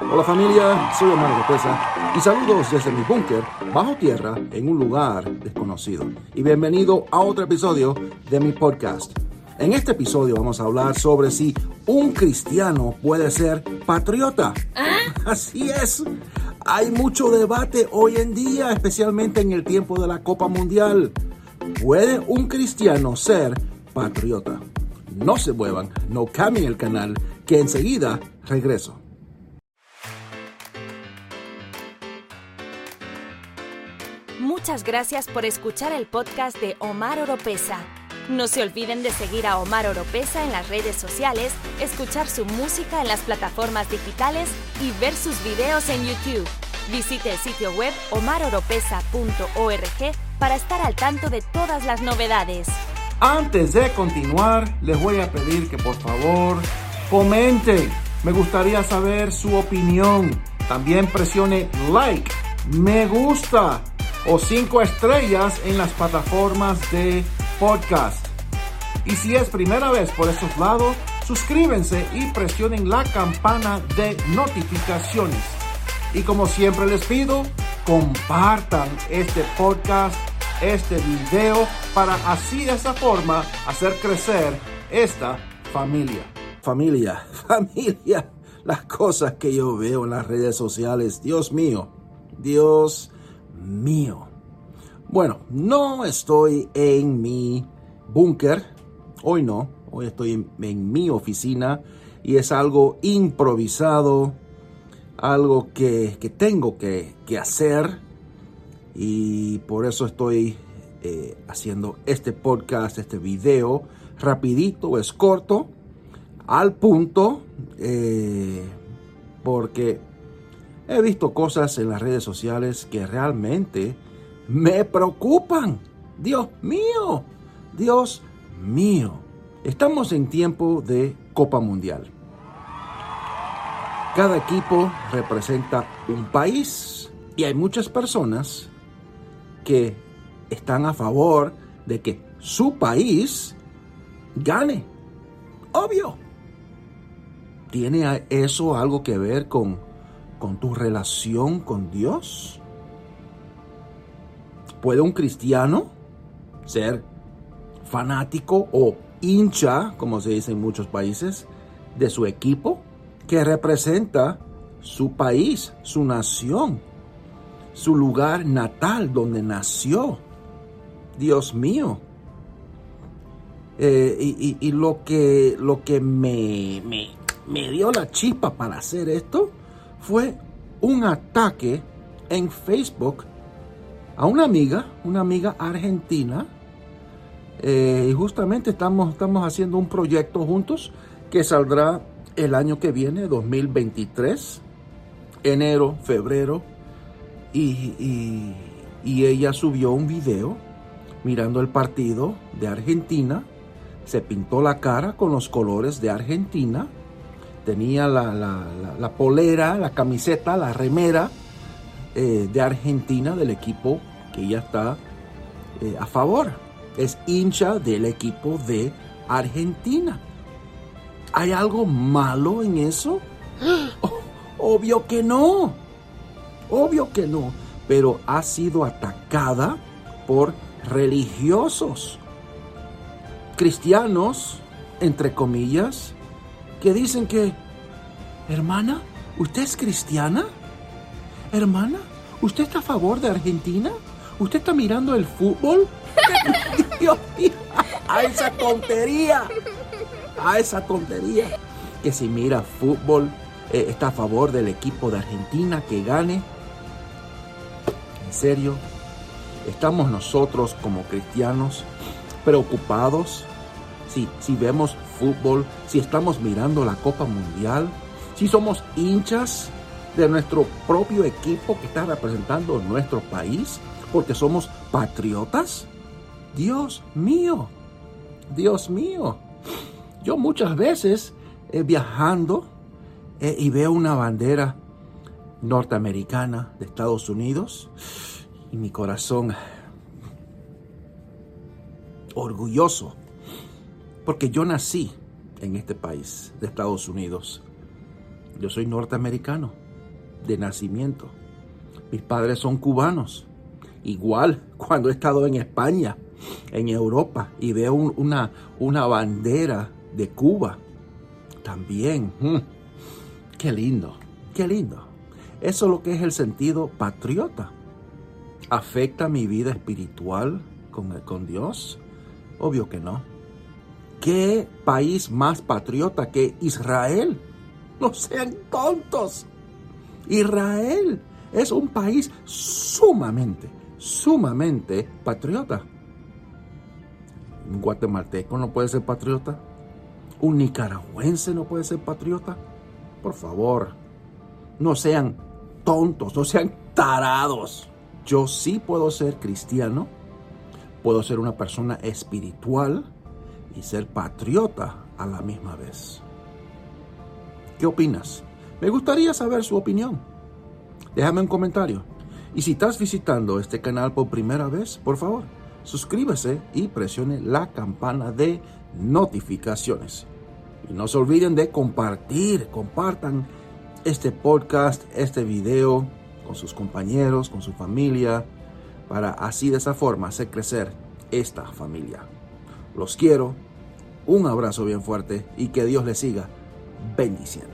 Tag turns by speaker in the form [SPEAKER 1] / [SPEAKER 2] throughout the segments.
[SPEAKER 1] Hola familia, soy Omar Lopeza y saludos desde mi búnker bajo tierra en un lugar desconocido. Y bienvenido a otro episodio de mi podcast. En este episodio vamos a hablar sobre si un cristiano puede ser patriota. Así es. Hay mucho debate hoy en día, especialmente en el tiempo de la Copa Mundial. ¿Puede un cristiano ser patriota? No se muevan, no cambien el canal, que enseguida regreso.
[SPEAKER 2] Muchas gracias por escuchar el podcast de Omar Oropesa. No se olviden de seguir a Omar Oropesa en las redes sociales, escuchar su música en las plataformas digitales y ver sus videos en YouTube. Visite el sitio web omaroropesa.org para estar al tanto de todas las novedades.
[SPEAKER 1] Antes de continuar, les voy a pedir que por favor comenten. Me gustaría saber su opinión. También presione like, me gusta o cinco estrellas en las plataformas de podcast. Y si es primera vez por estos lados, suscríbanse y presionen la campana de notificaciones. Y como siempre les pido, compartan este podcast, este video, para así de esa forma hacer crecer esta familia. Familia, familia, las cosas que yo veo en las redes sociales, Dios mío, Dios mío. Bueno, no estoy en mi búnker, hoy no, hoy estoy en, mi oficina y es algo improvisado, algo que, tengo que, hacer y por eso estoy eh, haciendo este podcast, este video rapidito, es corto, al punto, eh, porque he visto cosas en las redes sociales que realmente me preocupan. Dios mío, Dios mío. Estamos en tiempo de Copa Mundial. Cada equipo representa un país y hay muchas personas que están a favor de que su país gane. Obvio. ¿Tiene eso algo que ver con, con tu relación con Dios? ¿Puede un cristiano ser fanático o hincha, como se dice en muchos países, de su equipo que representa su país, su nación, su lugar natal donde nació? Dios mío. Eh, y, lo que, lo que me, me, me dio la chispa para hacer esto fue un ataque en Facebook a una amiga, una amiga argentina, eh, y justamente estamos, estamos haciendo un proyecto juntos que saldrá el año que viene, 2023, enero, febrero, y, y ella subió un video mirando el partido de Argentina, se pintó la cara con los colores de Argentina, tenía la, la, la, polera, la camiseta, la remera eh, de Argentina del equipo que ella está eh, a favor. Es hincha del equipo de Argentina. ¿Hay algo malo en eso? obvio que no. Obvio que no. Pero ha sido atacada por religiosos. Cristianos, entre comillas, que dicen que, hermana, ¿usted es cristiana? Hermana, ¿usted está a favor de Argentina? ¿Usted está mirando el fútbol? Dios mío, a esa tontería, a esa tontería. Que si mira fútbol, eh, está a favor del equipo de Argentina que gane. En serio, estamos nosotros como cristianos preocupados si, si vemos fútbol, si estamos mirando la Copa Mundial, si somos hinchas de nuestro propio equipo que está representando nuestro país porque somos patriotas? Dios mío, Dios mío. Yo muchas veces eh, viajando eh, y veo una bandera norteamericana de Estados Unidos y mi corazón orgulloso porque yo nací en este país de Estados Unidos. Yo soy norteamericano de nacimiento. Mis padres son cubanos. Igual cuando he estado en España, en Europa, y veo una, una bandera de Cuba, también. Mm, qué lindo, qué lindo. Eso es lo que es el sentido patriota. ¿Afecta mi vida espiritual con, con Dios? Obvio que no. ¿Qué país más patriota que Israel? No sean tontos. Israel es un país sumamente, sumamente patriota. Un guatemalteco no puede ser patriota. Un nicaragüense no puede ser patriota. Por favor, no sean tontos, no sean tarados. Yo sí puedo ser cristiano, puedo ser una persona espiritual y ser patriota a la misma vez. ¿Qué opinas? Me gustaría saber su opinión. Déjame un comentario. Y si estás visitando este canal por primera vez, por favor, suscríbase y presione la campana de notificaciones. Y no se olviden de compartir, compartan este podcast, este video con sus compañeros, con su familia, para así de esa forma hacer crecer esta familia. Los quiero, un abrazo bien fuerte y que Dios les siga bendiciendo.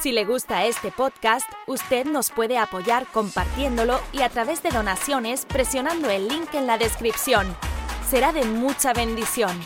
[SPEAKER 2] Si le gusta este podcast, usted nos puede apoyar compartiéndolo y a través de donaciones presionando el link en la descripción. Será de mucha bendición.